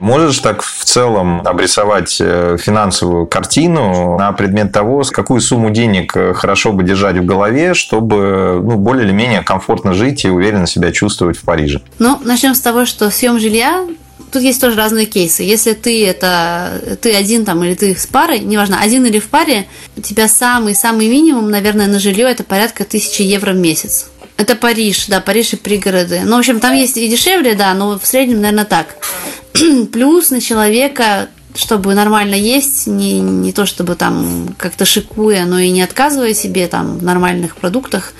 Можешь так в целом обрисовать э, финансовую картину на предмет того, с какую сумму денег э, хорошо бы держать в голове, чтобы ну, более или менее комфортно жить и уверенно себя чувствовать в Париже? Ну, начнем с того, что съем жилья Тут есть тоже разные кейсы. Если ты это ты один там или ты с парой, неважно, один или в паре, у тебя самый самый минимум, наверное, на жилье это порядка тысячи евро в месяц. Это Париж, да, Париж и пригороды. Ну, в общем, там есть и дешевле, да, но в среднем, наверное, так. Плюс на человека, чтобы нормально есть, не, не то чтобы там как-то шикуя, но и не отказывая себе там в нормальных продуктах,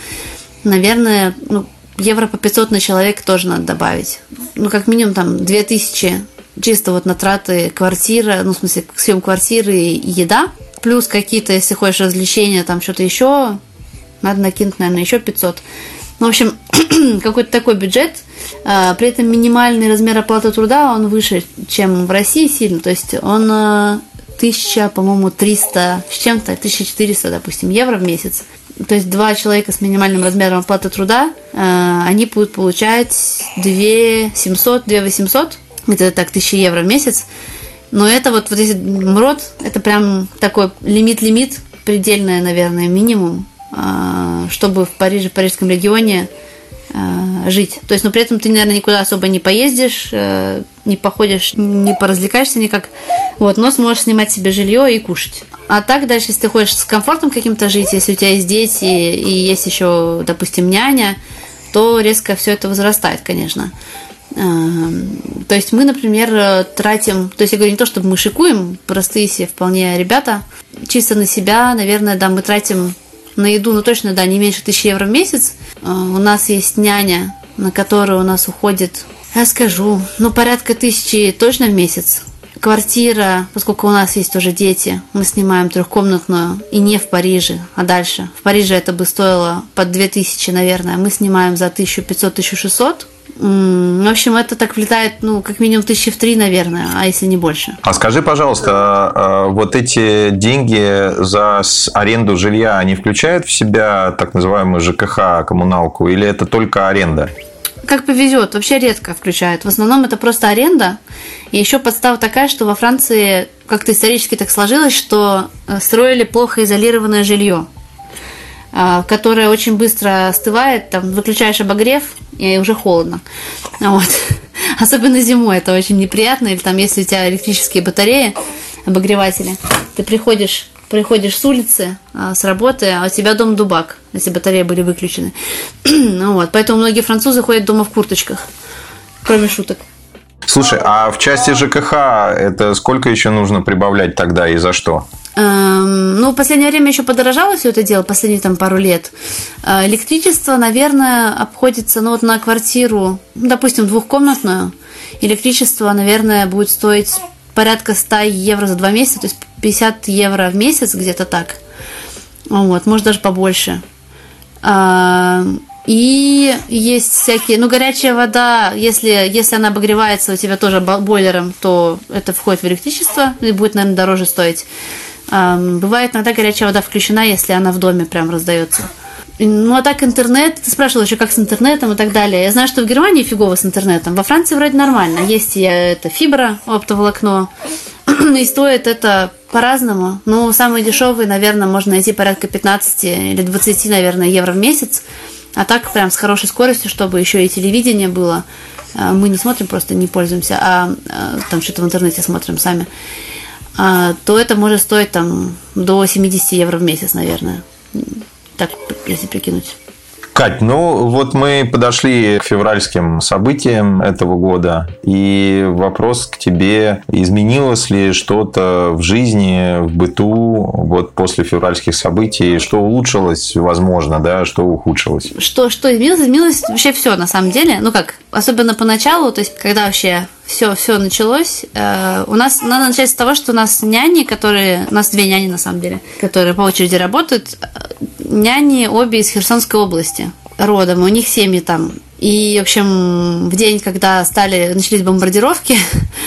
наверное, ну, евро по 500 на человека тоже надо добавить. Ну, как минимум там 2000 чисто вот на траты квартира, ну, в смысле, съем квартиры и еда. Плюс какие-то, если хочешь развлечения, там что-то еще, надо накинуть, наверное, еще 500. Ну, в общем, какой-то такой бюджет. А, при этом минимальный размер оплаты труда, он выше, чем в России сильно. То есть он э, тысяча, по-моему, 300 с чем-то, 1400, допустим, евро в месяц. То есть два человека с минимальным размером оплаты труда, э, они будут получать 2 700, 2 800, это так, 1000 евро в месяц. Но это вот, вот если МРОД, это прям такой лимит-лимит, предельное, наверное, минимум. Чтобы в Париже, в Парижском регионе а, жить. То есть, но при этом ты, наверное, никуда особо не поездишь, э, не походишь, не поразвлекаешься никак. Вот, но сможешь снимать себе жилье и кушать. А так дальше, если ты хочешь с комфортом каким-то жить, если у тебя есть дети и есть еще, допустим, няня, то резко все это возрастает, конечно. А, то есть мы, например, тратим, то есть я говорю не то, чтобы мы шикуем, простые все вполне ребята, чисто на себя, наверное, да, мы тратим на еду, ну точно, да, не меньше тысячи евро в месяц. А, у нас есть няня, на которую у нас уходит, я скажу, ну порядка тысячи точно в месяц. Квартира, поскольку у нас есть тоже дети, мы снимаем трехкомнатную и не в Париже, а дальше. В Париже это бы стоило под 2000, наверное. Мы снимаем за 1500-1600 в общем, это так влетает, ну, как минимум тысячи в три, наверное, а если не больше. А скажи, пожалуйста, а, вот эти деньги за аренду жилья, они включают в себя так называемую ЖКХ, коммуналку, или это только аренда? Как повезет, вообще редко включают. В основном это просто аренда. И еще подстава такая, что во Франции как-то исторически так сложилось, что э, строили плохо изолированное жилье. А, которая очень быстро остывает, там выключаешь обогрев, и уже холодно. Вот. Особенно зимой это очень неприятно, или там если у тебя электрические батареи, обогреватели, ты приходишь приходишь с улицы, а, с работы, а у тебя дом дубак, если батареи были выключены. ну вот, поэтому многие французы ходят дома в курточках, кроме шуток. Слушай, а в части ЖКХ это сколько еще нужно прибавлять тогда и за что? Эм, ну, в последнее время еще подорожало все это дело, последние там пару лет. Э, электричество, наверное, обходится, ну, вот на квартиру, допустим, двухкомнатную, электричество, наверное, будет стоить порядка 100 евро за два месяца, то есть 50 евро в месяц, где-то так. Вот, может, даже побольше. Эм, и есть всякие, ну, горячая вода, если, если она обогревается у тебя тоже бойлером, то это входит в электричество и будет, наверное, дороже стоить. Бывает иногда горячая вода включена, если она в доме прям раздается. Ну, а так интернет, ты спрашивал еще, как с интернетом и так далее. Я знаю, что в Германии фигово с интернетом. Во Франции вроде нормально. Есть и это фибра, оптоволокно. И стоит это по-разному. Ну, самый дешевый, наверное, можно найти порядка 15 или 20, наверное, евро в месяц. А так прям с хорошей скоростью, чтобы еще и телевидение было. А, мы не смотрим, просто не пользуемся, а, а там что-то в интернете смотрим сами. А, то это может стоить там до 70 евро в месяц, наверное. Так, если прикинуть. Кать, ну вот мы подошли к февральским событиям этого года, и вопрос к тебе, изменилось ли что-то в жизни, в быту вот после февральских событий, что улучшилось, возможно, да, что ухудшилось? Что, что изменилось? Изменилось вообще все на самом деле, ну как, особенно поначалу, то есть когда вообще все, все началось. Э, у нас надо начать с того, что у нас няни, которые, у нас две няни на самом деле, которые по очереди работают, няни обе из Херсонской области родом, у них семьи там. И, в общем, в день, когда стали, начались бомбардировки,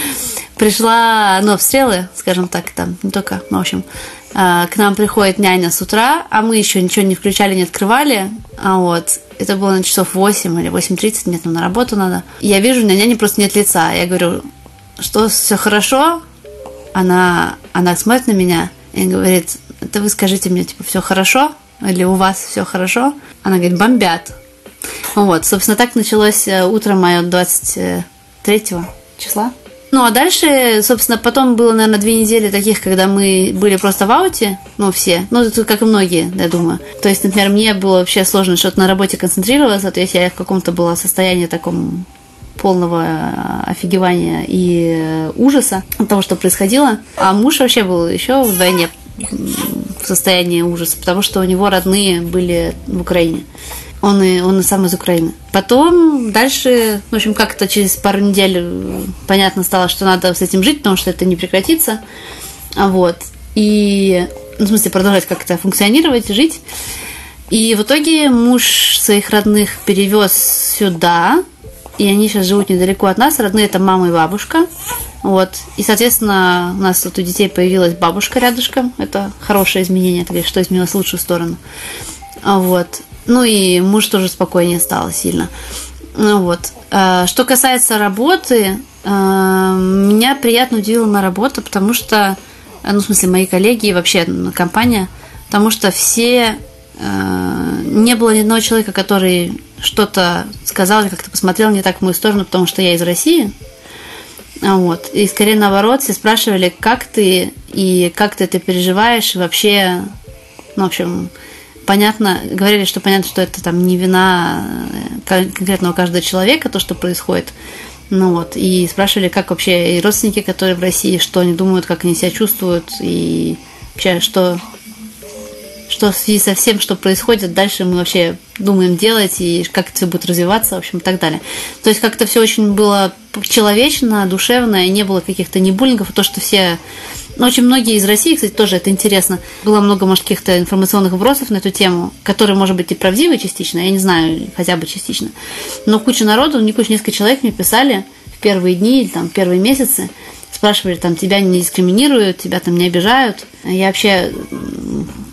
пришла, ну, обстрелы, скажем так, там, не только, ну, в общем, э, к нам приходит няня с утра, а мы еще ничего не включали, не открывали, а вот, это было на часов 8 или 8.30, нет, ну, на работу надо. Я вижу, у меня няни просто нет лица, я говорю, что все хорошо, она, она смотрит на меня и говорит, это вы скажите мне, типа, все хорошо? Или у вас все хорошо? Она говорит, бомбят. Вот, собственно, так началось э, утро мое 23 числа. Ну, а дальше, собственно, потом было, наверное, две недели таких, когда мы были просто в ауте, ну, все, ну, как и многие, я думаю. То есть, например, мне было вообще сложно что-то на работе концентрироваться, то есть я в каком-то было состоянии таком полного э, офигевания и э, ужаса от того, что происходило. А муж вообще был еще вдвойне в состоянии ужаса, потому что у него родные были в Украине. Он и, он и сам из Украины. Потом дальше, в общем, как-то через пару недель э, понятно стало, что надо с этим жить, потому что это не прекратится. Вот. И, ну, в смысле, продолжать как-то функционировать, жить. И в итоге муж своих родных перевез сюда, и они сейчас живут недалеко от нас. Родные это мама и бабушка. Вот. И, соответственно, у нас тут у детей появилась бабушка рядышком. Это хорошее изменение, это что изменилось в лучшую сторону. Вот. Ну и муж тоже спокойнее стал сильно. Ну вот. А, что касается работы, а, меня приятно удивила на работу, потому что, ну, в смысле, мои коллеги и вообще компания, потому что все не было ни одного человека, который что-то сказал или как-то посмотрел не так в мою сторону, потому что я из России. Вот. И скорее наоборот, все спрашивали, как ты и как ты это переживаешь, и вообще, ну, в общем, понятно, говорили, что понятно, что это там не вина э, конкретного каждого человека, то, что происходит. Ну вот, и спрашивали, как вообще и родственники, которые в России, что они думают, как они себя чувствуют, и вообще, что, что в связи со всем, что происходит, дальше мы вообще думаем делать, и как это все будет развиваться, в общем, и так далее. То есть как-то все очень было человечно, душевно, и не было каких-то не а то, что все очень многие из России, кстати, тоже это интересно. Было много, может, каких-то информационных вбросов на эту тему, которые, может быть, и правдивы частично, я не знаю, хотя бы частично. Но куча народу, не куча, несколько человек мне писали в первые дни или там первые месяцы, спрашивали, там, тебя не дискриминируют, тебя там не обижают. Я вообще,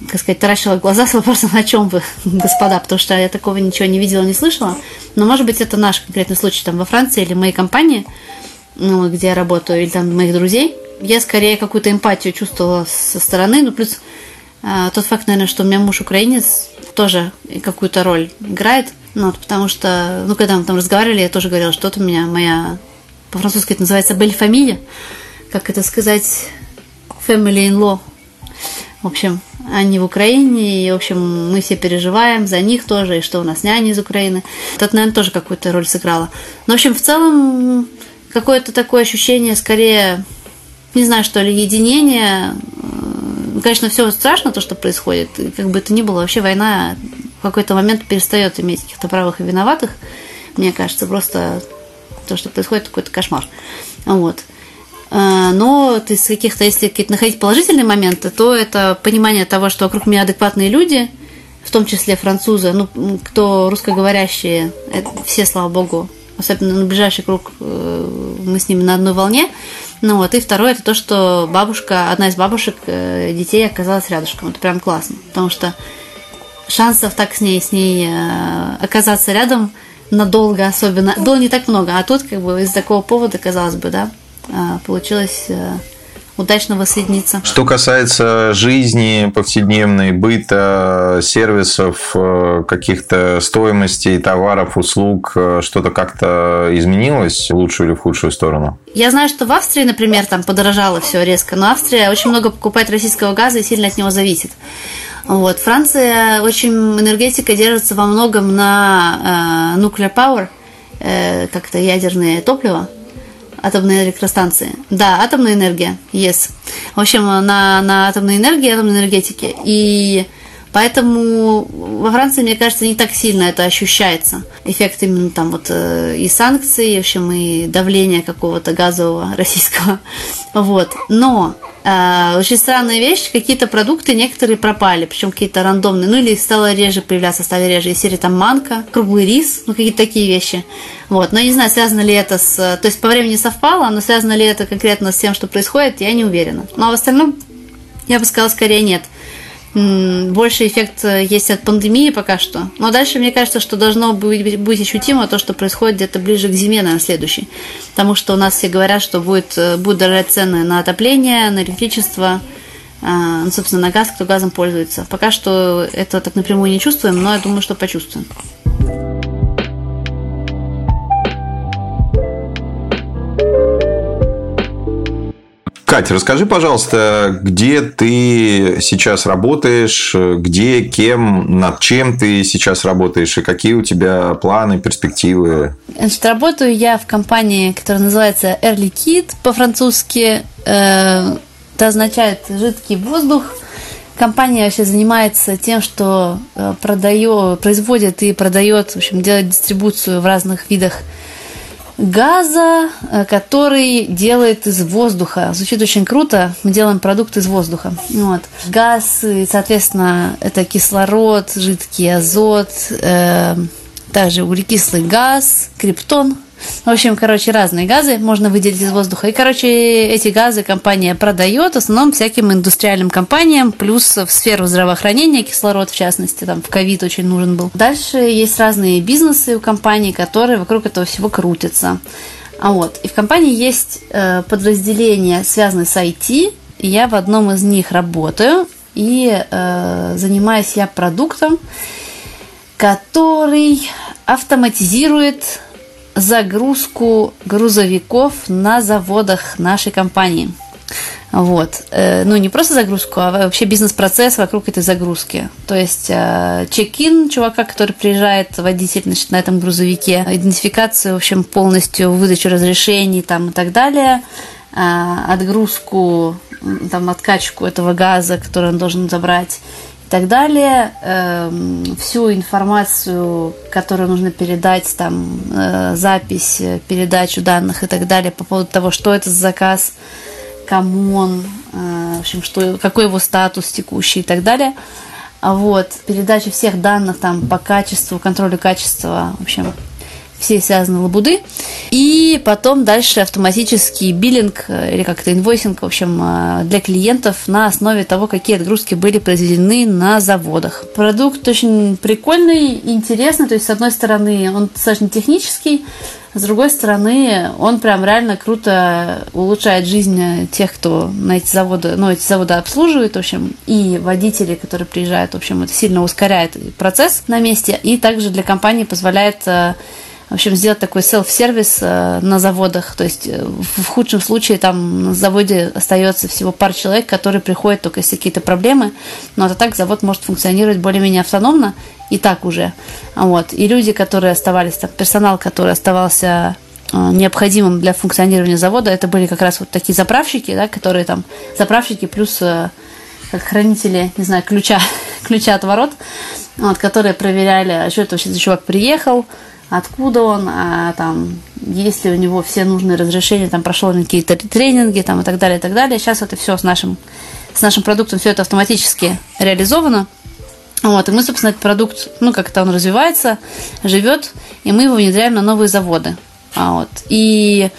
как сказать, таращила глаза с вопросом, о чем вы, господа, потому что я такого ничего не видела, не слышала. Но, может быть, это наш конкретный случай там во Франции или моей компании, ну, где я работаю, или там моих друзей – я скорее какую-то эмпатию чувствовала со стороны, ну плюс а, тот факт, наверное, что у меня муж украинец тоже какую-то роль играет, ну, вот, потому что, ну, когда мы там разговаривали, я тоже говорила, что это у меня моя, по-французски это называется бель фамилия, как это сказать, family in law. В общем, они в Украине, и, в общем, мы все переживаем за них тоже, и что у нас няня из Украины. Это, наверное, тоже какую-то роль сыграла. Но, в общем, в целом, какое-то такое ощущение, скорее, не знаю, что ли, единение. Э, конечно, все страшно, то, что происходит. Как бы это ни было, вообще война в какой-то момент перестает иметь каких-то правых и виноватых. Мне кажется, просто то, что происходит, какой-то кошмар. Вот. Э, но из каких-то, если какие-то находить положительные моменты, то это понимание того, что вокруг меня адекватные люди, в том числе французы, ну, кто русскоговорящие, все, слава богу, особенно на ближайший круг, э, мы с ними на одной волне. Ну вот, и второе, это то, что бабушка, одна из бабушек э, детей оказалась рядышком. Это прям классно, потому что шансов так с ней, с ней э, оказаться рядом надолго особенно было не так много. А тут как бы из такого повода, казалось бы, да, получилось удачно воссоединиться. Что касается жизни повседневной, быта, сервисов, э, каких-то стоимостей товаров, услуг, э, что-то как-то изменилось в лучшую или в худшую сторону? Я знаю, что в Австрии, например, там подорожало все резко, но Австрия очень много покупает российского газа и сильно от него зависит. Вот. Франция очень энергетика держится во многом на э, nuclear power, э, как-то ядерное топливо атомные электростанции. Да, атомная энергия, yes. В общем, на, на атомной энергии, атомной энергетике. И Поэтому во Франции, мне кажется, не так сильно это ощущается. Эффект именно там вот э, и санкций, в общем, и давления какого-то газового российского. Вот. Но очень странная вещь, какие-то продукты некоторые пропали, причем какие-то рандомные, ну или стало реже появляться, стали реже. Из серии там манка, круглый рис, ну какие-то такие вещи. Вот. Но не знаю, связано ли это с... То есть по времени совпало, но связано ли это конкретно с тем, что происходит, я не уверена. Но в остальном, я бы сказала, скорее нет. Больше эффект э, есть от пандемии пока что. Но дальше мне кажется, что должно быть, быть ощутимо то, что происходит где-то ближе к зиме, наверное, следующей. Потому что у нас все говорят, что будет, э, будут дорожать цены на отопление, на электричество, э, ну, собственно, на газ, кто газом пользуется. Пока что это так напрямую не чувствуем, но я думаю, что почувствуем. Катя, расскажи, пожалуйста, где ты сейчас работаешь, где, кем, над чем ты сейчас работаешь и какие у тебя планы, перспективы? Значит, работаю я в компании, которая называется Early Kit по-французски. Э, это означает жидкий воздух. Компания вообще занимается тем, что э, продает, производит и продает, в общем, делает дистрибуцию в разных видах газа, э, который делает из воздуха. Звучит очень круто. Мы делаем продукт из воздуха. Вот. Газ, соответственно, это кислород, жидкий азот, э, также углекислый газ, криптон – в общем, короче, разные газы можно выделить из воздуха. И, короче, эти газы компания продает в основном всяким индустриальным компаниям, плюс в сферу здравоохранения, кислород в частности, там в ковид очень нужен был. Дальше есть разные бизнесы у компании, которые вокруг этого всего крутятся. А вот, и в компании есть э, подразделения, связанные с IT, и я в одном из них работаю, и э, занимаюсь я продуктом, который автоматизирует загрузку грузовиков на заводах нашей компании. Вот. Э, ну, не просто загрузку, а вообще бизнес-процесс вокруг этой загрузки. То есть э, чек-ин чувака, который приезжает, водитель значит, на этом грузовике, идентификацию, в общем, полностью выдачу разрешений там, и так далее, э, отгрузку, там, откачку этого газа, который он должен забрать, так далее. Эм, всю информацию, которую нужно передать, там, э, запись, передачу данных и так далее по поводу того, что это за заказ, кому он, э, в общем, что, какой его статус текущий и так далее. Вот, передача всех данных там по качеству, контролю качества, в общем, все связанные лабуды. И потом дальше автоматический биллинг э, или как-то инвойсинг, в общем, э, для клиентов на основе того, какие отгрузки были произведены на заводах. Продукт очень прикольный, интересный, то есть, с одной стороны, он достаточно технический, с другой стороны, он прям реально круто улучшает жизнь тех, кто на эти заводы, ну, эти заводы обслуживает, в общем, и водители, которые приезжают, в общем, это сильно ускоряет процесс на месте, и также для компании позволяет э, в общем, сделать такой селф-сервис э, на заводах. То есть э, в худшем случае там на заводе остается всего пар человек, которые приходят только если какие-то проблемы. Но это так завод может функционировать более-менее автономно и так уже. Вот. И люди, которые оставались, там, персонал, который оставался э, необходимым для функционирования завода, это были как раз вот такие заправщики, да, которые там заправщики плюс как хранители, не знаю, ключа, ключа от ворот, вот, которые проверяли, а что это вообще за чувак приехал, откуда он, а, там, есть ли у него все нужные разрешения, там, прошел ли какие-то тренинги, там, и так далее, и так далее. Сейчас это все с нашим, с нашим продуктом, все это автоматически реализовано. Вот, и мы, собственно, этот продукт, ну, как-то он развивается, живет, и мы его внедряем на новые заводы. А, вот. И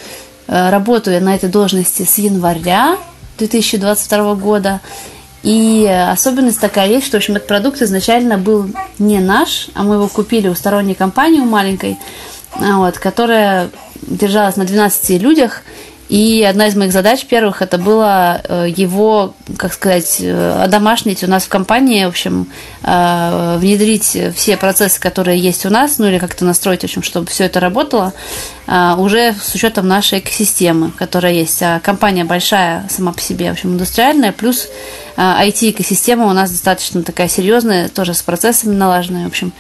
э, работаю на этой должности с января 2022 года. И особенность такая есть, что, в общем, этот продукт изначально был не наш, а мы его купили у сторонней компании, у маленькой, вот, которая держалась на 12 людях, и одна из моих задач первых это было э, его, как сказать, э, одомашнить у нас в компании, в общем, э, внедрить все процессы, которые есть у нас, ну или как-то настроить, в общем, чтобы все это работало, уже с учетом нашей экосистемы, которая есть. А компания большая сама по себе, в общем, индустриальная, плюс IT-экосистема у нас достаточно такая серьезная, тоже с процессами налаженная, в общем.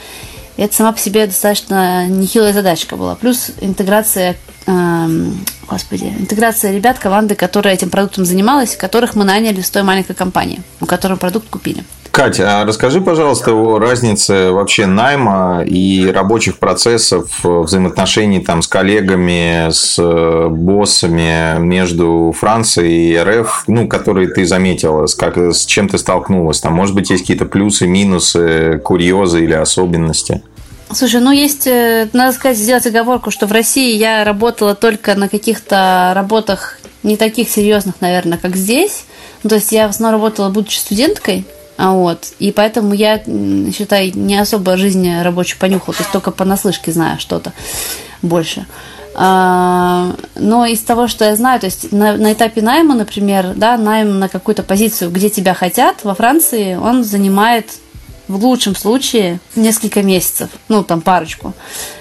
Это сама по себе достаточно нехилая задачка была. Плюс интеграция Эм, господи, интеграция ребят, команды, которые этим продуктом занималась, которых мы наняли с той маленькой компании, у которой продукт купили. Катя, а расскажи, пожалуйста, о разнице вообще найма и рабочих процессов взаимоотношений там, с коллегами, с э, боссами между Францией и РФ, ну, которые ты заметила, с, как, с чем ты столкнулась. Там, может быть, есть какие-то плюсы, минусы, курьезы или особенности? Слушай, ну есть, э, надо сказать, сделать оговорку, что в России я работала только на каких-то работах не таких серьезных, наверное, как здесь. Ну, то есть я в основном работала, будучи студенткой, А вот. И поэтому я, считай, не особо жизнь рабочую понюхала, то есть только понаслышке знаю что-то больше. А, но из того, что я знаю, то есть на, на этапе найма, например, да, найм на какую-то позицию, где тебя хотят, во Франции он занимает в лучшем случае несколько месяцев, ну, там, парочку.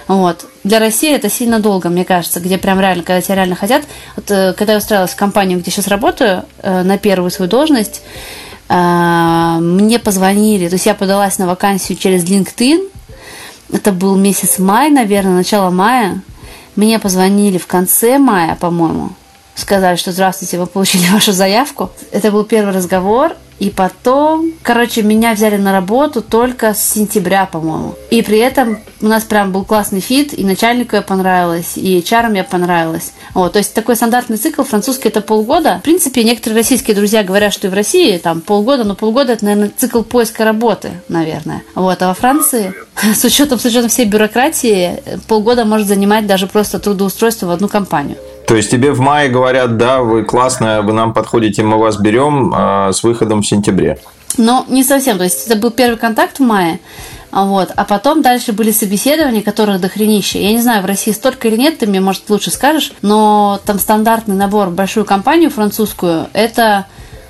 Вот. Для России это сильно долго, мне кажется, где прям реально, когда тебя реально хотят. Вот, э, когда я устраивалась в компанию, где сейчас работаю, э, на первую свою должность, э, мне позвонили, то есть я подалась на вакансию через LinkedIn, это был месяц май, наверное, начало мая, мне позвонили в конце мая, по-моему, сказали, что здравствуйте, вы получили вашу заявку. Это был первый разговор, и потом, короче, меня взяли на работу только с сентября, по-моему. И при этом у нас прям был классный фит, и начальнику я понравилась, и HR мне понравилось. Вот, то есть такой стандартный цикл, французский это полгода. В принципе, некоторые российские друзья говорят, что и в России там полгода, но полгода это, наверное, цикл поиска работы, наверное. Вот, а во Франции, с учетом, с учетом всей бюрократии, полгода может занимать даже просто трудоустройство в одну компанию. То есть тебе в мае говорят, да, вы классная, вы нам подходите, мы вас берем а с выходом в сентябре. Ну, не совсем. То есть это был первый контакт в мае. Вот. А потом дальше были собеседования, которых дохренища. Я не знаю, в России столько или нет, ты мне, может, лучше скажешь, но там стандартный набор в большую компанию французскую, это,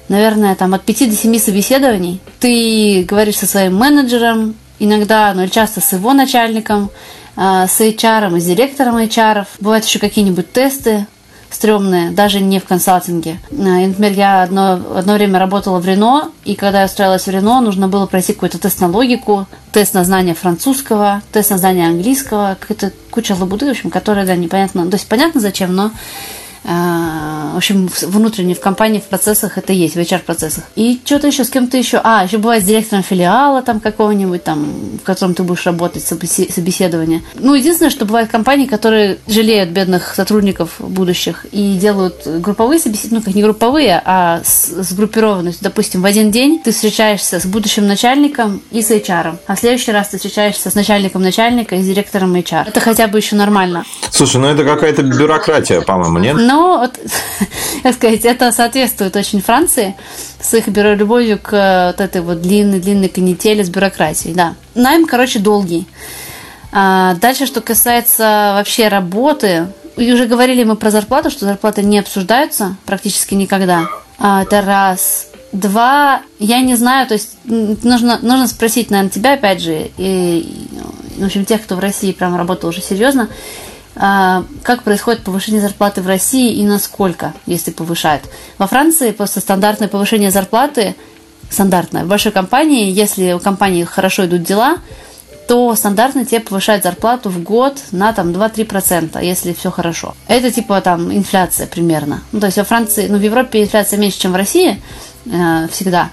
наверное, там от 5 до 7 собеседований. Ты говоришь со своим менеджером, иногда, ну, часто с его начальником, а, с HR с директором HR. Бывают еще какие-нибудь тесты стрёмные, даже не в консалтинге. А, например, я одно, одно время работала в Рено, и когда я устраивалась в Рено, нужно было пройти какой-то тест на логику, тест на знание французского, тест на знание английского, какая-то куча лабуды, в общем, которая, да, непонятно, то есть понятно зачем, но в общем, внутренне в компании, в процессах это есть, в HR-процессах. И что-то еще, с кем-то еще. А, еще бывает с директором филиала там какого-нибудь, там, в котором ты будешь работать, собеседование. Ну, единственное, что бывают компании, которые жалеют бедных сотрудников будущих и делают групповые собеседования, ну, как не групповые, а сгруппированные. Допустим, в один день ты встречаешься с будущим начальником и с HR, а в следующий раз ты встречаешься с начальником начальника и с директором HR. Это хотя бы еще нормально. Слушай, ну это какая-то бюрократия, по-моему, нет? Но, вот, как сказать, это соответствует очень Франции с их любовью к э, вот этой вот длинной-длинной канители с бюрократией, да. Найм, короче, долгий. А дальше, что касается вообще работы, и уже говорили мы про зарплату, что зарплаты не обсуждаются практически никогда. А, это раз. Два, я не знаю, то есть нужно, нужно спросить, наверное, тебя опять же, и, в общем, тех, кто в России прям работал уже серьезно, как происходит повышение зарплаты в России и насколько, если повышают. Во Франции после стандартное повышение зарплаты, стандартное, в большой компании, если у компании хорошо идут дела, то стандартно тебе повышают зарплату в год на там 2-3%, если все хорошо. Это типа там инфляция примерно. Ну, то есть во Франции, ну в Европе инфляция меньше, чем в России э, всегда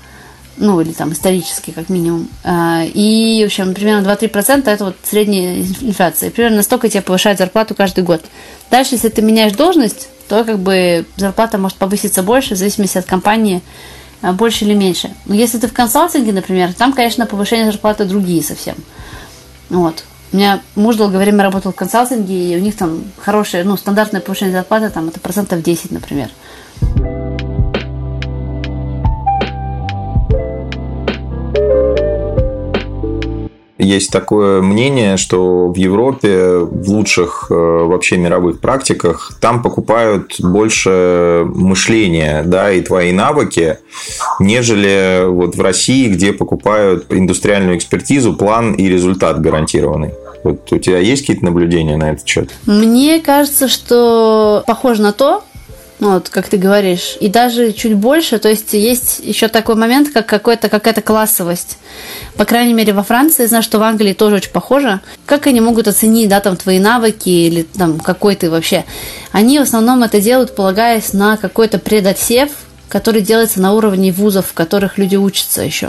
ну, или там исторически, как минимум. А, и, в общем, примерно 2-3% это вот средняя инфляция. Примерно столько тебе повышают зарплату каждый год. Дальше, если ты меняешь должность, то как бы зарплата может повыситься больше, в зависимости от компании, а, больше или меньше. Но если ты в консалтинге, например, там, конечно, повышение зарплаты другие совсем. Вот. У меня муж долгое время работал в консалтинге, и у них там хорошее, ну, стандартное повышение зарплаты, там, это процентов 10, например. Есть такое мнение, что в Европе в лучших э, вообще мировых практиках там покупают больше мышления, да, и твои навыки, нежели вот в России, где покупают индустриальную экспертизу, план и результат гарантированный. Вот у тебя есть какие-то наблюдения на этот счет? Мне кажется, что похоже на то, ну, вот, как ты говоришь, и даже чуть больше, то есть есть еще такой момент, как какой-то, какая-то классовость. По крайней мере, во Франции, я знаю, что в Англии тоже очень похоже. Как они могут оценить, да, там, твои навыки или там, какой ты вообще? Они в основном это делают, полагаясь на какой-то предотсев, который делается на уровне вузов, в которых люди учатся еще.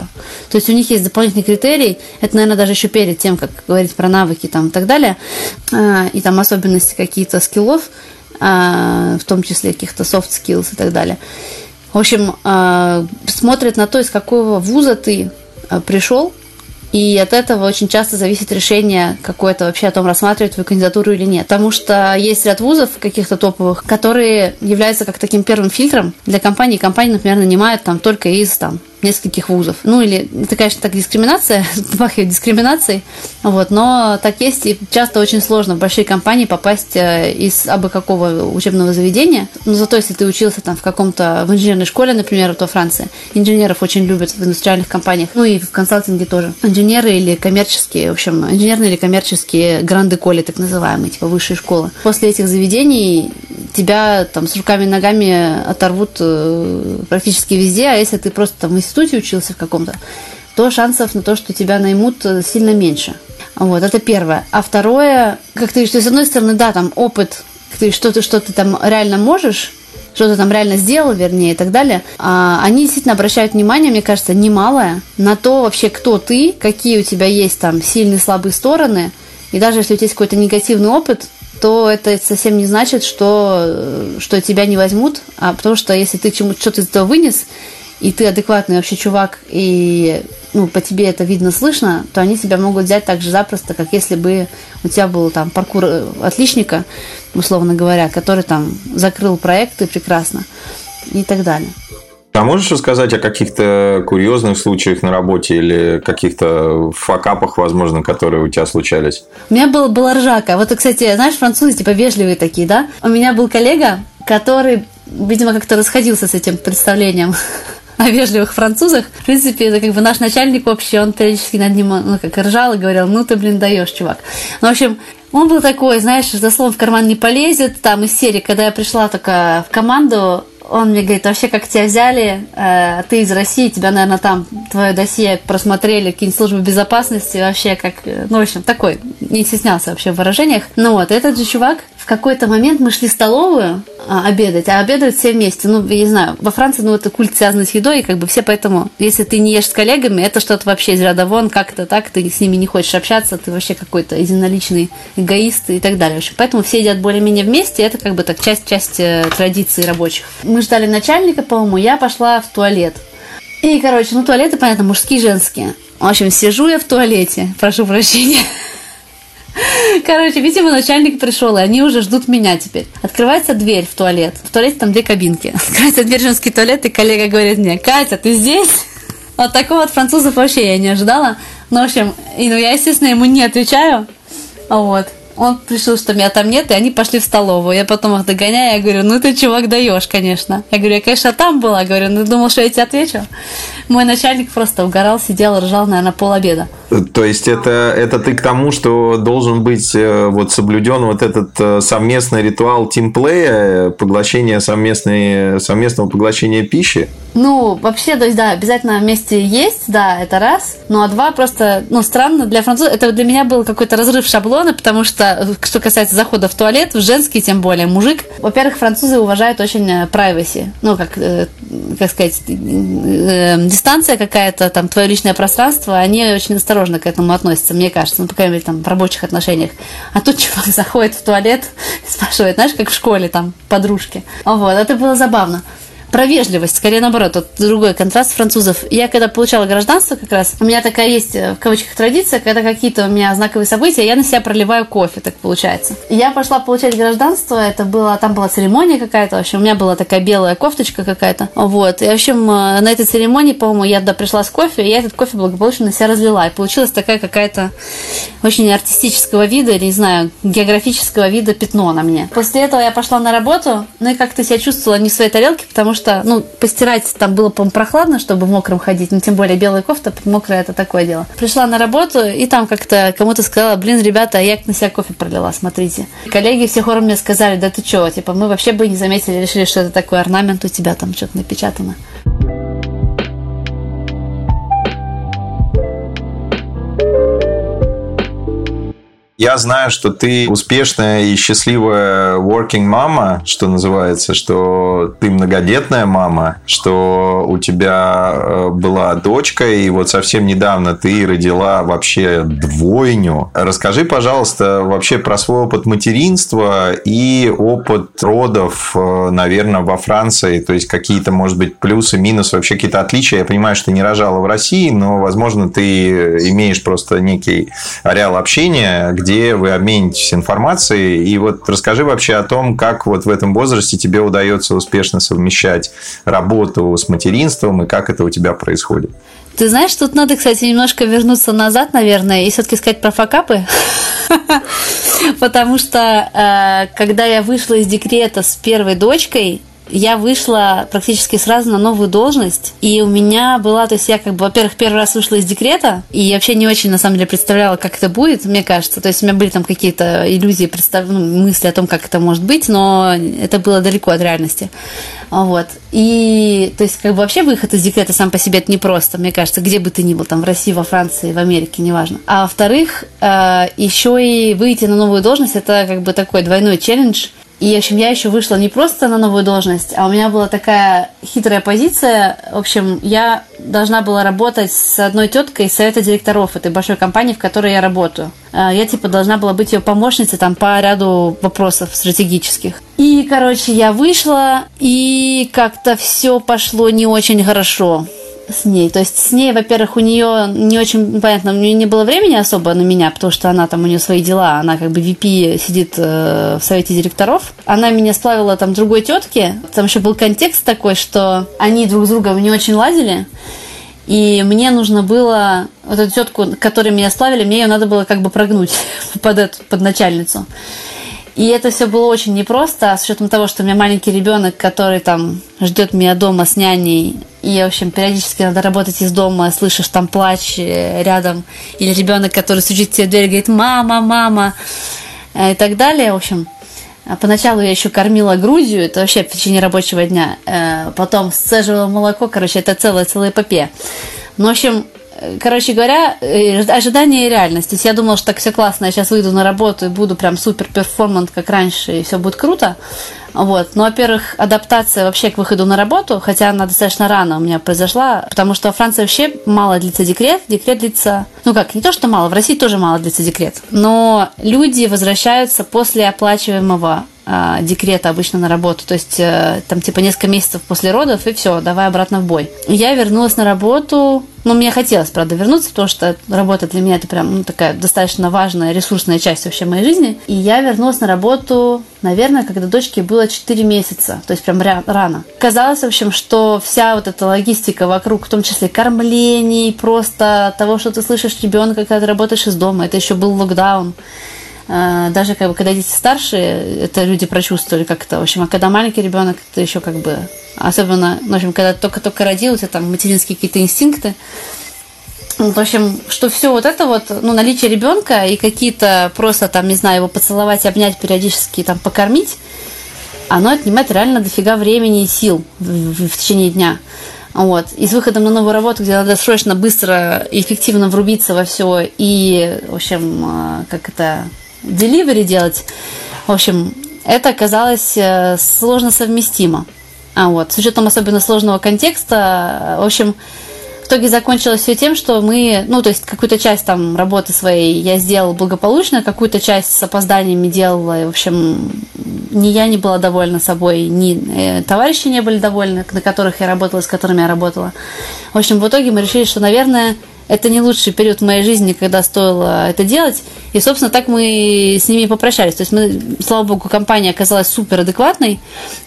То есть у них есть дополнительный критерий, это, наверное, даже еще перед тем, как говорить про навыки там, и так далее, а, и там особенности какие-то скиллов, в том числе каких-то soft skills и так далее. В общем, а, смотрят на то, из какого вуза ты а, пришел, и от этого очень часто зависит решение какое-то вообще о том, рассматривать твою кандидатуру или нет. Потому что есть ряд вузов каких-то топовых, которые являются как таким первым фильтром для компании. Компания, например, нанимает там только из там, нескольких вузов. Ну, или это, конечно, так дискриминация, пахнет дискриминацией, вот, но так есть, и часто очень сложно в большие компании попасть э, из абы какого учебного заведения, но зато если ты учился там в каком-то, в инженерной школе, например, во Франции, инженеров очень любят в индустриальных компаниях, ну и в консалтинге тоже. Инженеры или коммерческие, в общем, инженерные или коммерческие гранды коли, так называемые, типа высшие школы. После этих заведений тебя там с руками и ногами оторвут э, практически везде, а если ты просто там в институте учился в каком-то, то шансов на то, что тебя наймут, э, сильно меньше. Вот, это первое. А второе, как ты, что с одной стороны, да, там опыт, ты что ты что ты там реально можешь, что ты там реально сделал, вернее, и так далее, а, они действительно обращают внимание, мне кажется, немалое на то вообще, кто ты, какие у тебя есть там сильные, слабые стороны, и даже если у тебя есть какой-то негативный опыт, то это совсем не значит, что, что тебя не возьмут, а потому что если ты чему что-то из этого вынес, и ты адекватный вообще чувак, и ну, по тебе это видно, слышно, то они тебя могут взять так же запросто, как если бы у тебя был там паркур э, отличника, условно говоря, который там закрыл проекты прекрасно и так далее. А можешь рассказать о каких-то курьезных случаях на работе или каких-то факапах, возможно, которые у тебя случались? У меня был, была ржака. Вот, кстати, знаешь, французы типа вежливые такие, да? У меня был коллега, который, видимо, как-то расходился с этим представлением о вежливых французах. В принципе, это как бы наш начальник общий, он периодически над ним, ну, как ржал и говорил, ну ты, блин, даешь, чувак. Ну, в общем, он был такой, знаешь, за словом в карман не полезет, там из серии, когда я пришла только в команду, он мне говорит, вообще как тебя взяли, э, ты из России, тебя, наверное, там твое досье просмотрели, какие-нибудь службы безопасности, вообще как, э, ну, в общем, такой, не стеснялся вообще в выражениях. Ну вот, этот же чувак, какой-то момент мы шли в столовую а, обедать, а обедают все вместе. Ну, я не знаю, во Франции, ну, это культ связанный с едой, и как бы все поэтому, если ты не ешь с коллегами, это что-то вообще из ряда вон, как-то так, ты с ними не хочешь общаться, ты вообще какой-то единоличный эгоист и так далее. В общем, поэтому все едят более-менее вместе, это как бы так часть-часть э, традиций рабочих. Мы ждали начальника, по-моему, я пошла в туалет. И, короче, ну, туалеты, понятно, мужские, женские. В общем, сижу я в туалете, прошу прощения. Короче, видимо, начальник пришел, и они уже ждут меня теперь. Открывается дверь в туалет. В туалете там две кабинки. Открывается дверь женский туалет, и коллега говорит мне, Катя, ты здесь? Вот такого от французов вообще я не ожидала. Ну, в общем, и, ну, я, естественно, ему не отвечаю. Вот. Он решил, что меня там нет, и они пошли в столовую. Я потом их догоняю, я говорю, ну ты чувак даешь, конечно. Я говорю, я, конечно, там была. Говорю, ну думал, что я тебе отвечу. Мой начальник просто угорал, сидел, ржал, наверное, пол обеда. То есть это, это ты к тому, что должен быть э, вот соблюден вот этот э, совместный ритуал тимплея, поглощение совместной, совместного поглощения пищи? Ну, вообще, то есть, да, обязательно вместе есть, да, это раз. Ну, а два просто, ну, странно для французов. Это для меня был какой-то разрыв шаблона, потому что, что касается захода в туалет, в женский, тем более, мужик. Во-первых, французы уважают очень э, privacy. Ну, как, э, как сказать, э, дистанция какая-то, там, твое личное пространство, они очень осторожно к этому относятся, мне кажется, ну, по крайней мере, там, в рабочих отношениях. А тут чувак заходит в туалет и спрашивает, знаешь, как в школе, там, подружки. Вот, это было забавно про вежливость, скорее наоборот, вот другой контраст французов. Я когда получала гражданство как раз, у меня такая есть, э, в кавычках, традиция, когда какие-то у меня знаковые события, я на себя проливаю кофе, так получается. Я пошла получать гражданство, это было, там была церемония какая-то, в общем, у меня была такая белая кофточка какая-то, вот, и, в общем, э, на этой церемонии, по-моему, я туда пришла с кофе, и я этот кофе благополучно на себя разлила, и получилась такая какая-то очень артистического вида, или, не знаю, географического вида пятно на мне. После этого я пошла на работу, ну и как-то себя чувствовала не в своей тарелке, потому что что, ну, постирать там было, по прохладно, чтобы в мокром ходить, ну, тем более белая кофта, мокрая это такое дело. Пришла на работу, и там как-то кому-то сказала, блин, ребята, я на себя кофе пролила, смотрите. Коллеги все хором мне сказали, да ты чё, типа, мы вообще бы не заметили, решили, что это такой орнамент у тебя там что-то напечатано. Я знаю, что ты успешная и счастливая working мама, что называется, что ты многодетная мама, что у тебя э, была дочка, и вот совсем недавно ты родила вообще двойню. Расскажи, пожалуйста, вообще про свой опыт материнства и опыт родов, э, наверное, во Франции. То есть какие-то, может быть, плюсы, минусы, вообще какие-то отличия. Я понимаю, что ты не рожала в России, но, возможно, ты имеешь просто некий ареал общения, где где вы обменитесь информацией. И вот расскажи вообще о том, как вот в этом возрасте тебе удается успешно совмещать работу с материнством и как это у тебя происходит. Ты знаешь, тут надо, кстати, немножко вернуться назад, наверное, и все-таки сказать про факапы. Потому что э, когда я вышла из декрета с первой дочкой, я вышла практически сразу на новую должность, и у меня была, то есть я как бы, во-первых, первый раз вышла из декрета, и вообще не очень, на самом деле, представляла, как это будет, мне кажется, то есть у меня были там какие-то иллюзии, представ... ну, мысли о том, как это может быть, но это было далеко от реальности. Вот. И, то есть, как бы вообще выход из декрета сам по себе это непросто, мне кажется, где бы ты ни был, там, в России, во Франции, в Америке, неважно. А во-вторых, э, еще и выйти на новую должность, это как бы такой двойной челлендж, и, в общем, я еще вышла не просто на новую должность, а у меня была такая хитрая позиция. В общем, я должна была работать с одной теткой из совета директоров этой большой компании, в которой я работаю. А, я, типа, должна была быть ее помощницей там по ряду вопросов стратегических. И, короче, я вышла, и как-то все пошло не очень хорошо с ней. То есть с ней, во-первых, у нее не очень понятно, у нее не было времени особо на меня, потому что она там, у нее свои дела, она как бы VP сидит э, в совете директоров. Она меня сплавила там другой тетке. Там еще был контекст такой, что они друг с другом не очень ладили. И мне нужно было, вот эту тетку, которой меня сплавили, мне ее надо было как бы прогнуть под, эту, под начальницу. И это все было очень непросто, а с учетом того, что у меня маленький ребенок, который там ждет меня дома с няней, и, в общем, периодически надо работать из дома, слышишь там плач э, рядом, или ребенок, который стучит тебе дверь, говорит «мама, мама», э, и так далее, в общем. А поначалу я еще кормила грудью, это вообще в течение рабочего дня. Э, потом сцеживала молоко, короче, это целая, целая эпопея. Ну, в общем, короче говоря, ожидание и реальность. То есть я думала, что так все классно, я сейчас выйду на работу и буду прям супер перформант, как раньше, и все будет круто. Вот. Ну, во-первых, адаптация вообще к выходу на работу, хотя она достаточно рано у меня произошла, потому что во Франции вообще мало длится декрет. Декрет длится, ну как, не то, что мало, в России тоже мало длится декрет. Но люди возвращаются после оплачиваемого а, декрета обычно на работу. То есть э, там типа несколько месяцев после родов, и все, давай обратно в бой. Я вернулась на работу. Ну, мне хотелось, правда, вернуться, потому что работа для меня это прям ну, такая достаточно важная, ресурсная часть вообще моей жизни. И я вернулась на работу, наверное, когда дочке было 4 месяца, то есть прям рано. Казалось, в общем, что вся вот эта логистика вокруг, в том числе кормлений, просто того, что ты слышишь ребенка, когда ты работаешь из дома, это еще был локдаун. А, даже как бы, когда дети старшие, это люди прочувствовали как-то. В общем, а когда маленький ребенок, это еще как бы, особенно, в общем, когда только-только родился, там материнские какие-то инстинкты, в общем, что все вот это вот, ну, наличие ребенка и какие-то просто там, не знаю, его поцеловать, обнять, периодически там покормить, оно отнимает реально дофига времени и сил в, в, в течение дня. Вот. И с выходом на новую работу, где надо срочно, быстро и эффективно врубиться во все и, в общем, а, как это, деливери делать. В общем, это оказалось э, сложно совместимо. А вот, с учетом особенно сложного контекста, в общем, итоге закончилось все тем, что мы, ну, то есть какую-то часть там работы своей я сделала благополучно, какую-то часть с опозданиями делала, и, в общем, ни я не была довольна собой, ни э, товарищи не были довольны, на которых я работала, с которыми я работала. В общем, в итоге мы решили, что, наверное, это не лучший период в моей жизни, когда стоило это делать. И, собственно, так мы с ними попрощались. То есть мы, слава богу, компания оказалась супер адекватной.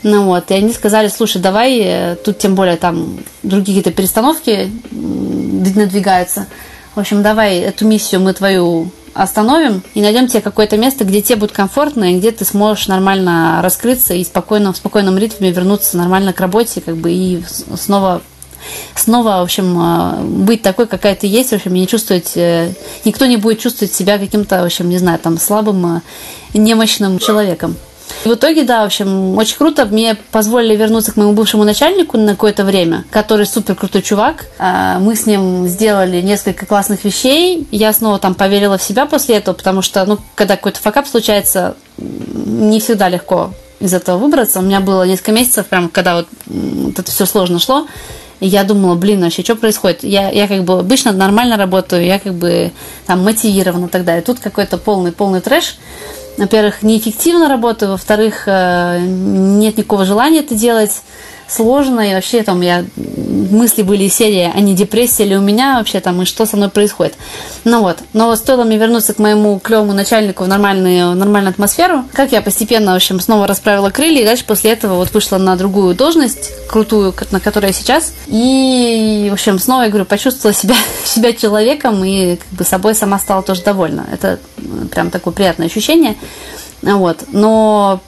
Ну, вот, и они сказали, слушай, давай, э, тут тем более там другие какие-то перестановки надвигаются. В общем, давай эту миссию мы твою остановим и найдем тебе какое-то место, где тебе будет комфортно и где ты сможешь нормально раскрыться и спокойно, в спокойном ритме вернуться нормально к работе, как бы и снова снова, в общем, э, быть такой, какая ты есть, в общем, не чувствовать, э, никто не будет чувствовать себя каким-то, в общем, не знаю, там, слабым, э, немощным человеком. И в итоге, да, в общем, очень круто. Мне позволили вернуться к моему бывшему начальнику на какое-то время, который супер крутой чувак. А, мы с ним сделали несколько классных вещей. Я снова там поверила в себя после этого, потому что, ну, когда какой-то факап случается, не всегда легко из этого выбраться. У меня было несколько месяцев, прям, когда вот это все сложно шло. Я думала, блин, вообще, что происходит? Я, я как бы обычно нормально работаю, я как бы там мотивирована и так далее. Тут какой-то полный, полный трэш. Во-первых, неэффективно работаю, во-вторых, э, нет никакого желания это делать. Сложно, и вообще там я мысли были серии, а не депрессия ли у меня вообще там, и что со мной происходит. Ну вот, но стоило мне вернуться к моему клевому начальнику в нормальную, нормальную атмосферу, как я постепенно, в общем, снова расправила крылья, и дальше после этого вот вышла на другую должность, крутую, на которой я сейчас, и, в общем, снова, я говорю, почувствовала себя, себя человеком, и как бы собой сама стала тоже довольна. Это прям такое приятное ощущение. Вот. Но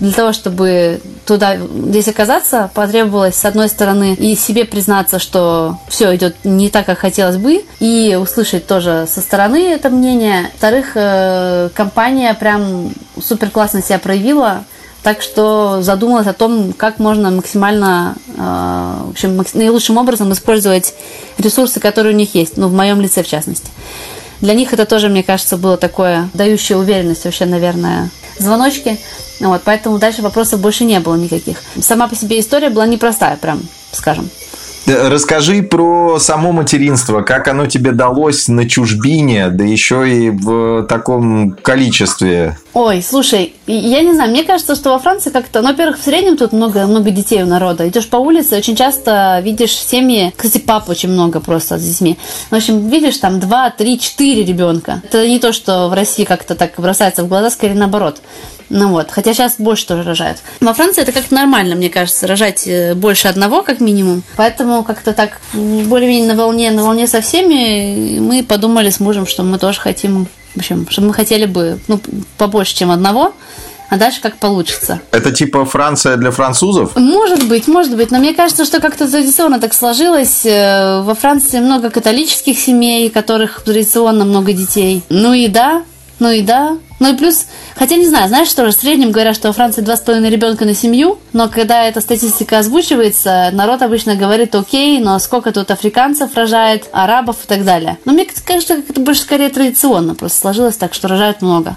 для того, чтобы туда здесь оказаться, потребовалось, с одной стороны, и себе признаться, что все идет не так, как хотелось бы, и услышать тоже со стороны это мнение. Во-вторых, э, компания прям супер классно себя проявила. Так что задумалась о том, как можно максимально, э, в общем, наилучшим образом использовать ресурсы, которые у них есть, ну, в моем лице в частности. Для них это тоже, мне кажется, было такое, дающее уверенность вообще, наверное, звоночки. Вот, поэтому дальше вопросов больше не было никаких. Сама по себе история была непростая, прям, скажем. Расскажи про само материнство, как оно тебе далось на чужбине, да еще и в таком количестве. Ой, слушай, я не знаю, мне кажется, что во Франции как-то, ну, во-первых, в среднем тут много, много детей у народа. Идешь по улице, очень часто видишь семьи, кстати, пап очень много просто с детьми. В общем, видишь там два, три, четыре ребенка. Это не то, что в России как-то так бросается в глаза, скорее наоборот. Ну вот, хотя сейчас больше тоже рожают. Во Франции это как-то нормально, мне кажется, рожать э, больше одного как минимум. Поэтому как-то так более-менее на волне, на волне со всеми мы подумали с мужем, что мы тоже хотим, в общем, что мы хотели бы ну, побольше, чем одного а дальше как получится. Это типа Франция для французов? Может быть, может быть, но мне кажется, что как-то традиционно так сложилось. Э, во Франции много католических семей, у которых традиционно много детей. Ну и да, ну и да. Ну и плюс, хотя не знаю, знаешь, что же, в среднем говорят, что во Франции два с половиной ребенка на семью, но когда эта статистика озвучивается, народ обычно говорит, окей, но сколько тут африканцев рожает, арабов и так далее. Но мне кажется, это больше скорее традиционно, просто сложилось так, что рожают много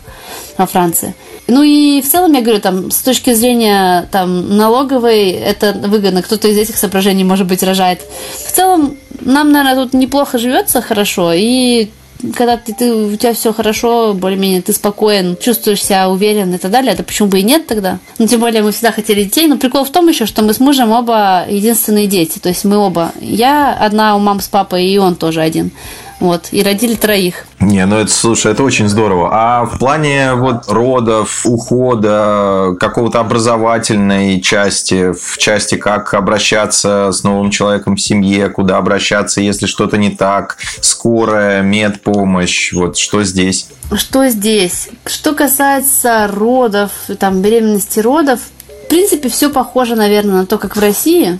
во Франции. Ну и в целом, я говорю, там, с точки зрения там, налоговой, это выгодно. Кто-то из этих соображений, может быть, рожает. В целом, нам, наверное, тут неплохо живется хорошо, и когда ты, ты, у тебя все хорошо, более-менее ты спокоен, чувствуешь себя уверен и так далее, это почему бы и нет тогда? Ну, тем более мы всегда хотели детей, но прикол в том еще, что мы с мужем оба единственные дети, то есть мы оба. Я одна у мам с папой, и он тоже один. Вот, и родили троих. Не, ну это, слушай, это очень здорово. А в плане вот родов, ухода, какого-то образовательной части, в части, как обращаться с новым человеком в семье, куда обращаться, если что-то не так, скорая, медпомощь, вот что здесь? Что здесь? Что касается родов, там, беременности родов, в принципе, все похоже, наверное, на то, как в России.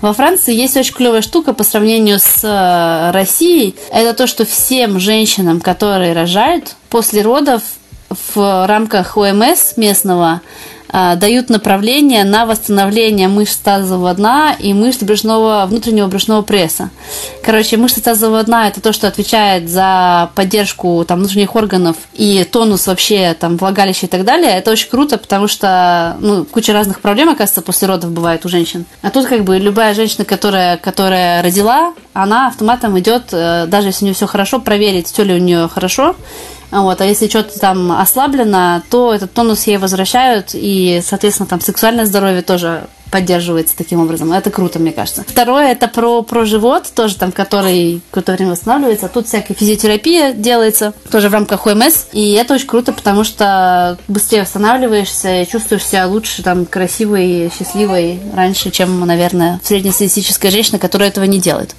Во Франции есть очень клевая штука по сравнению с э, Россией. Это то, что всем женщинам, которые рожают, после родов в рамках ОМС местного дают направление на восстановление мышц тазового дна и мышц брюшного, внутреннего брюшного пресса. Короче, мышцы тазового дна – это то, что отвечает за поддержку там, внутренних органов и тонус вообще там, влагалища и так далее. Это очень круто, потому что ну, куча разных проблем, оказывается, после родов бывает у женщин. А тут как бы любая женщина, которая, которая родила, она автоматом идет, э, даже если у нее все хорошо, проверить, все ли у нее хорошо, вот, а если что-то там ослаблено, то этот тонус ей возвращают, и, соответственно, там сексуальное здоровье тоже поддерживается таким образом. Это круто, мне кажется. Второе, это про, про живот, тоже там, который какое-то время восстанавливается. Тут всякая физиотерапия делается, тоже в рамках ОМС. И это очень круто, потому что быстрее восстанавливаешься и чувствуешь себя лучше, там, красивой, счастливой раньше, чем, наверное, среднестатистическая женщина, которая этого не делает.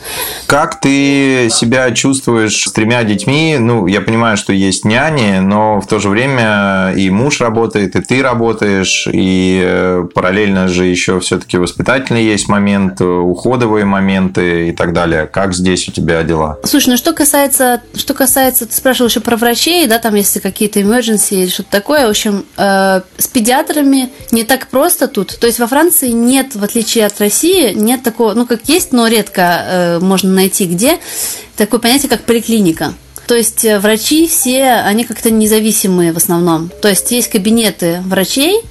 Как ты себя чувствуешь с тремя детьми? Ну, я понимаю, что есть няни, но в то же время и муж работает, и ты работаешь, и э, параллельно же еще все-таки воспитательный есть момент, уходовые моменты и так далее. Как здесь у тебя дела? Слушай, ну что касается, что касается, ты спрашивал еще про врачей, да, там если какие-то emergency или что-то такое, в общем, э, с педиатрами не так просто тут. То есть во Франции нет, в отличие от России, нет такого, ну как есть, но редко э, можно найти где, такое понятие, как поликлиника. То есть э, врачи все, они как-то независимые в основном. То есть есть кабинеты врачей,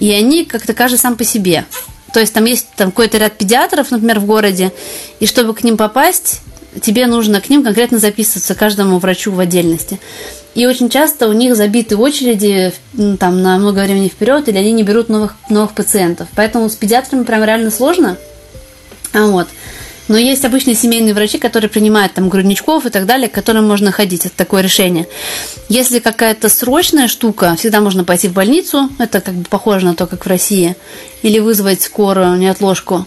и они как-то каждый сам по себе. То есть там есть там какой-то ряд педиатров, например, в городе, и чтобы к ним попасть, тебе нужно к ним конкретно записываться, каждому врачу в отдельности. И очень часто у них забиты очереди там, на много времени вперед, или они не берут новых, новых пациентов. Поэтому с педиатрами прям реально сложно. А вот. Но есть обычные семейные врачи, которые принимают там грудничков и так далее, к которым можно ходить. Это такое решение. Если какая-то срочная штука, всегда можно пойти в больницу. Это как бы похоже на то, как в России. Или вызвать скорую неотложку.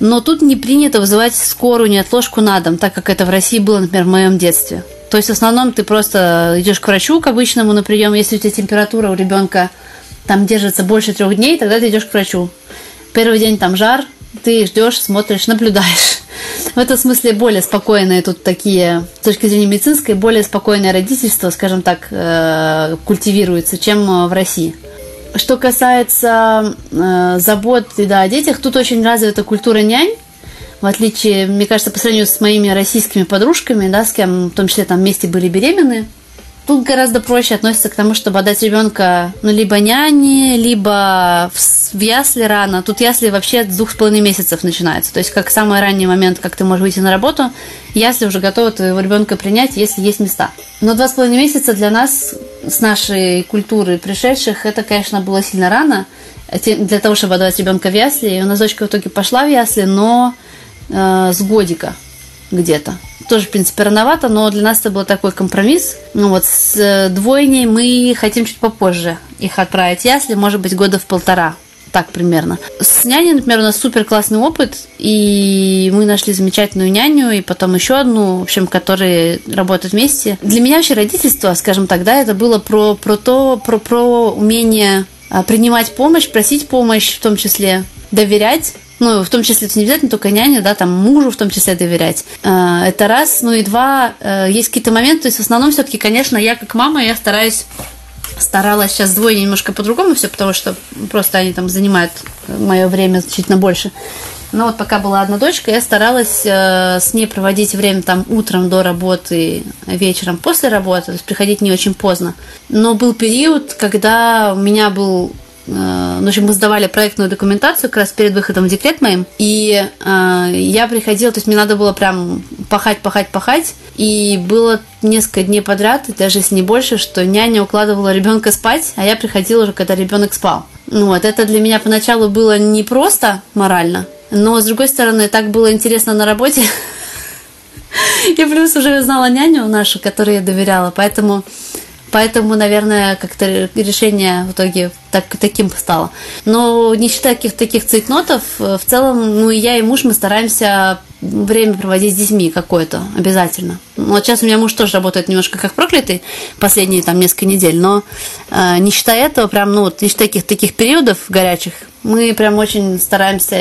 Но тут не принято вызывать скорую неотложку на дом, так как это в России было, например, в моем детстве. То есть в основном ты просто идешь к врачу, к обычному на прием. Если у тебя температура у ребенка там держится больше трех дней, тогда ты идешь к врачу. Первый день там жар, ты ждешь, смотришь, наблюдаешь. В этом смысле более спокойные тут такие, с точки зрения медицинской, более спокойное родительство, скажем так, э, культивируется, чем в России. Что касается э, забот да, о детях, тут очень развита культура нянь, в отличие, мне кажется, по сравнению с моими российскими подружками, да, с кем в том числе там вместе были беременны, Тут гораздо проще относится к тому, чтобы отдать ребенка ну, либо няне, либо в, в ясли рано. Тут ясли вообще с двух с половиной месяцев начинается. То есть, как самый ранний момент, как ты можешь выйти на работу, ясли уже готовы твоего ребенка принять, если есть места. Но два с половиной месяца для нас, с нашей культуры пришедших, это, конечно, было сильно рано для того, чтобы отдавать ребенка в ясли. И у нас дочка в итоге пошла в ясли, но э, с годика где-то тоже, в принципе, рановато, но для нас это был такой компромисс. Ну вот с э, двойней мы хотим чуть попозже их отправить ясли, может быть, года в полтора так примерно. С няней, например, у нас супер классный опыт, и мы нашли замечательную няню, и потом еще одну, в общем, которые работают вместе. Для меня вообще родительство, скажем так, да, это было про, про то, про, про умение а, принимать помощь, просить помощь в том числе, доверять ну, в том числе это не обязательно только няне, да, там мужу в том числе доверять. Э, это раз. Ну и два, э, есть какие-то моменты, то есть в основном все-таки, конечно, я как мама, я стараюсь старалась сейчас двое немножко по-другому все, потому что просто они там занимают мое время значительно больше. Но вот пока была одна дочка, я старалась э, с ней проводить время там утром до работы, вечером после работы, то есть приходить не очень поздно. Но был период, когда у меня был в общем, мы сдавали проектную документацию как раз перед выходом в декрет моим, и э, я приходила, то есть мне надо было прям пахать, пахать, пахать, и было несколько дней подряд, даже если не больше, что няня укладывала ребенка спать, а я приходила уже, когда ребенок спал. Ну вот, это для меня поначалу было непросто морально, но, с другой стороны, так было интересно на работе, и плюс уже знала няню нашу, которой я доверяла, поэтому Поэтому, наверное, как-то решение в итоге так, таким стало. Но не считая каких-то таких цейтнотов, в целом, ну и я, и муж, мы стараемся время проводить с детьми какое-то обязательно. Вот сейчас у меня муж тоже работает немножко как проклятый последние там несколько недель, но э, не считая этого, прям, ну вот, не считая таких, таких периодов горячих, мы прям очень стараемся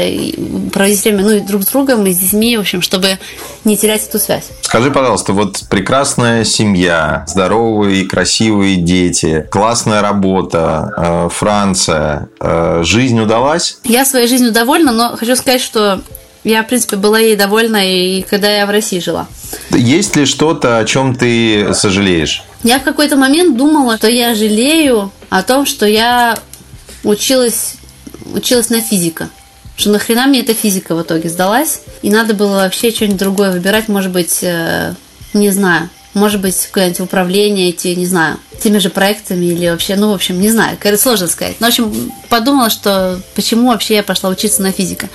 проводить время, ну и друг с другом, и с детьми, в общем, чтобы не терять эту связь. Скажи, пожалуйста, вот прекрасная семья, здоровые и красивые дети, классная работа, э, Франция, э, жизнь удалась? Я своей жизнью довольна, но хочу сказать, что я, в принципе, была ей довольна, и когда я в России жила. Есть ли что-то, о чем ты сожалеешь? Я в какой-то момент думала, что я жалею о том, что я училась, училась на физика. Что нахрена мне эта физика в итоге сдалась, и надо было вообще что-нибудь другое выбирать, может быть, э, не знаю, может быть, куда-нибудь управление идти, не знаю, теми же проектами или вообще, ну, в общем, не знаю, это сложно сказать. Но, в общем, подумала, что почему вообще я пошла учиться на физика.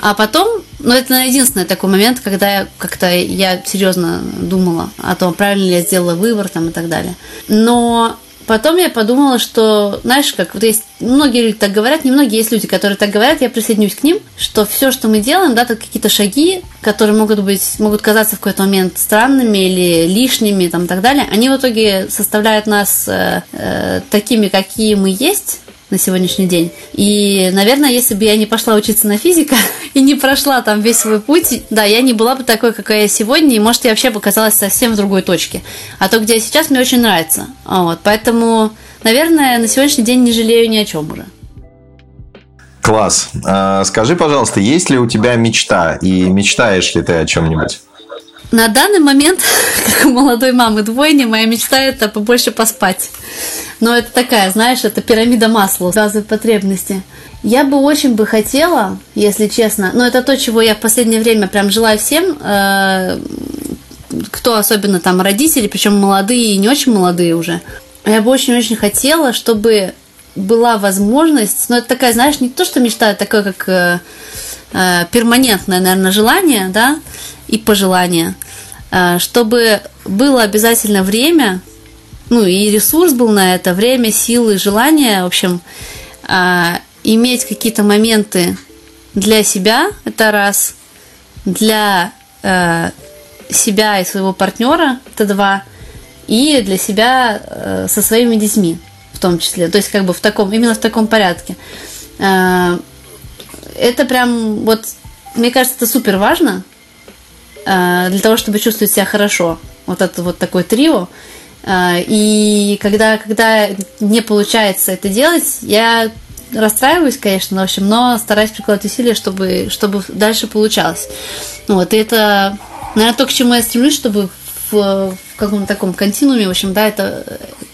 А потом, ну, это единственный такой момент, когда я как-то я серьезно думала о том, правильно ли я сделала выбор там и так далее. Но Потом я подумала, что, знаешь, как вот есть многие люди так говорят, не многие есть люди, которые так говорят, я присоединюсь к ним, что все, что мы делаем, да, это какие-то шаги, которые могут быть, могут казаться в какой-то момент странными или лишними, там, и так далее, они в итоге составляют нас э, э, такими, какие мы есть, на сегодняшний день. И, наверное, если бы я не пошла учиться на физика и не прошла там весь свой путь, да, я не была бы такой, какая я сегодня, и, может, я вообще показалась совсем в другой точке. А то, где я сейчас, мне очень нравится. Вот, поэтому, наверное, на сегодняшний день не жалею ни о чем уже. Класс. А, скажи, пожалуйста, есть ли у тебя мечта и мечтаешь ли ты о чем-нибудь? На данный момент, как у молодой мамы двойни, моя мечта это побольше поспать. Но это такая, знаешь, это пирамида масла, базовой потребности. Я бы очень бы хотела, если честно, но это то, чего я в последнее время прям желаю всем, э, кто особенно там родители, причем молодые и не очень молодые уже, я бы очень-очень хотела, чтобы была возможность, ну это такая, знаешь, не то, что мечта, а такое как э, перманентное, наверное, желание, да, и пожелание, э, чтобы было обязательно время, ну и ресурс был на это, время, силы, желание, в общем, э, иметь какие-то моменты для себя, это раз, для э, себя и своего партнера, это два, и для себя э, со своими детьми в том числе. То есть как бы в таком, именно в таком порядке. Э, это прям вот, мне кажется, это супер важно э, для того, чтобы чувствовать себя хорошо. Вот это вот такое трио. Э, и когда, когда не получается это делать, я расстраиваюсь, конечно, в общем, но стараюсь прикладывать усилия, чтобы, чтобы дальше получалось. Вот, и это, наверное, то, к чему я стремлюсь, чтобы в, каком-то таком континууме, в общем, да, это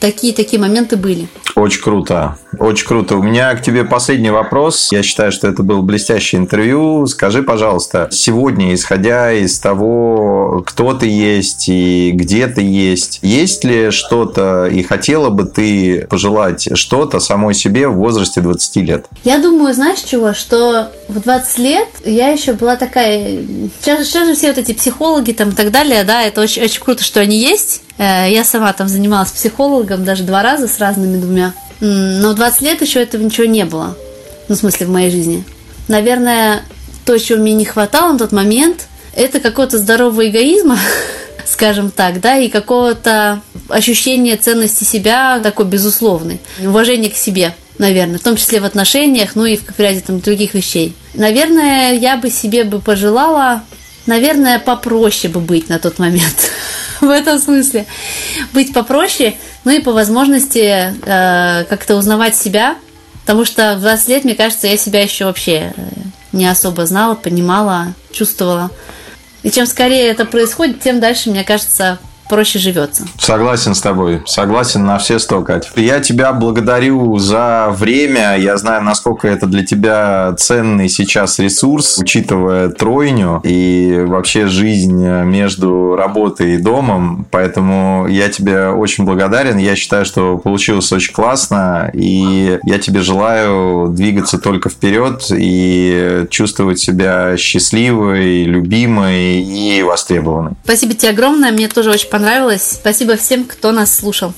такие-такие моменты были. Очень круто. Очень круто. У меня к тебе последний вопрос. Я считаю, что это было блестящее интервью. Скажи, пожалуйста, сегодня, исходя из того, кто ты есть и где ты есть, есть ли что-то и хотела бы ты пожелать что-то самой себе в возрасте 20 лет? Я думаю, знаешь чего, что в 20 лет я еще была такая... Сейчас, сейчас же все вот эти психологи там и так далее, да, это очень, очень круто, что они есть. Э, я сама там занималась психологом даже два раза с разными двумя. Но в 20 лет еще этого ничего не было. Ну, в смысле, в моей жизни. Наверное, то, чего мне не хватало на тот момент, это какого-то здорового эгоизма, скажем так, да, и какого-то ощущения ценности себя такой безусловный, уважение к себе, наверное, в том числе в отношениях, ну и в ряде там других вещей. Наверное, я бы себе бы пожелала, наверное, попроще бы быть на тот момент. в этом смысле. Быть попроще, ну и по возможности э, как-то узнавать себя, потому что в 20 лет, мне кажется, я себя еще вообще э, не особо знала, понимала, чувствовала. И чем скорее это происходит, тем дальше, мне кажется, проще живется. Согласен с тобой. Согласен на все сто, Катя. Я тебя благодарю за время. Я знаю, насколько это для тебя ценный сейчас ресурс, учитывая тройню и вообще жизнь между работой и домом. Поэтому я тебе очень благодарен. Я считаю, что получилось очень классно. И я тебе желаю двигаться только вперед и чувствовать себя счастливой, любимой и востребованной. Спасибо тебе огромное. Мне тоже очень понравилось. Спасибо всем, кто нас слушал.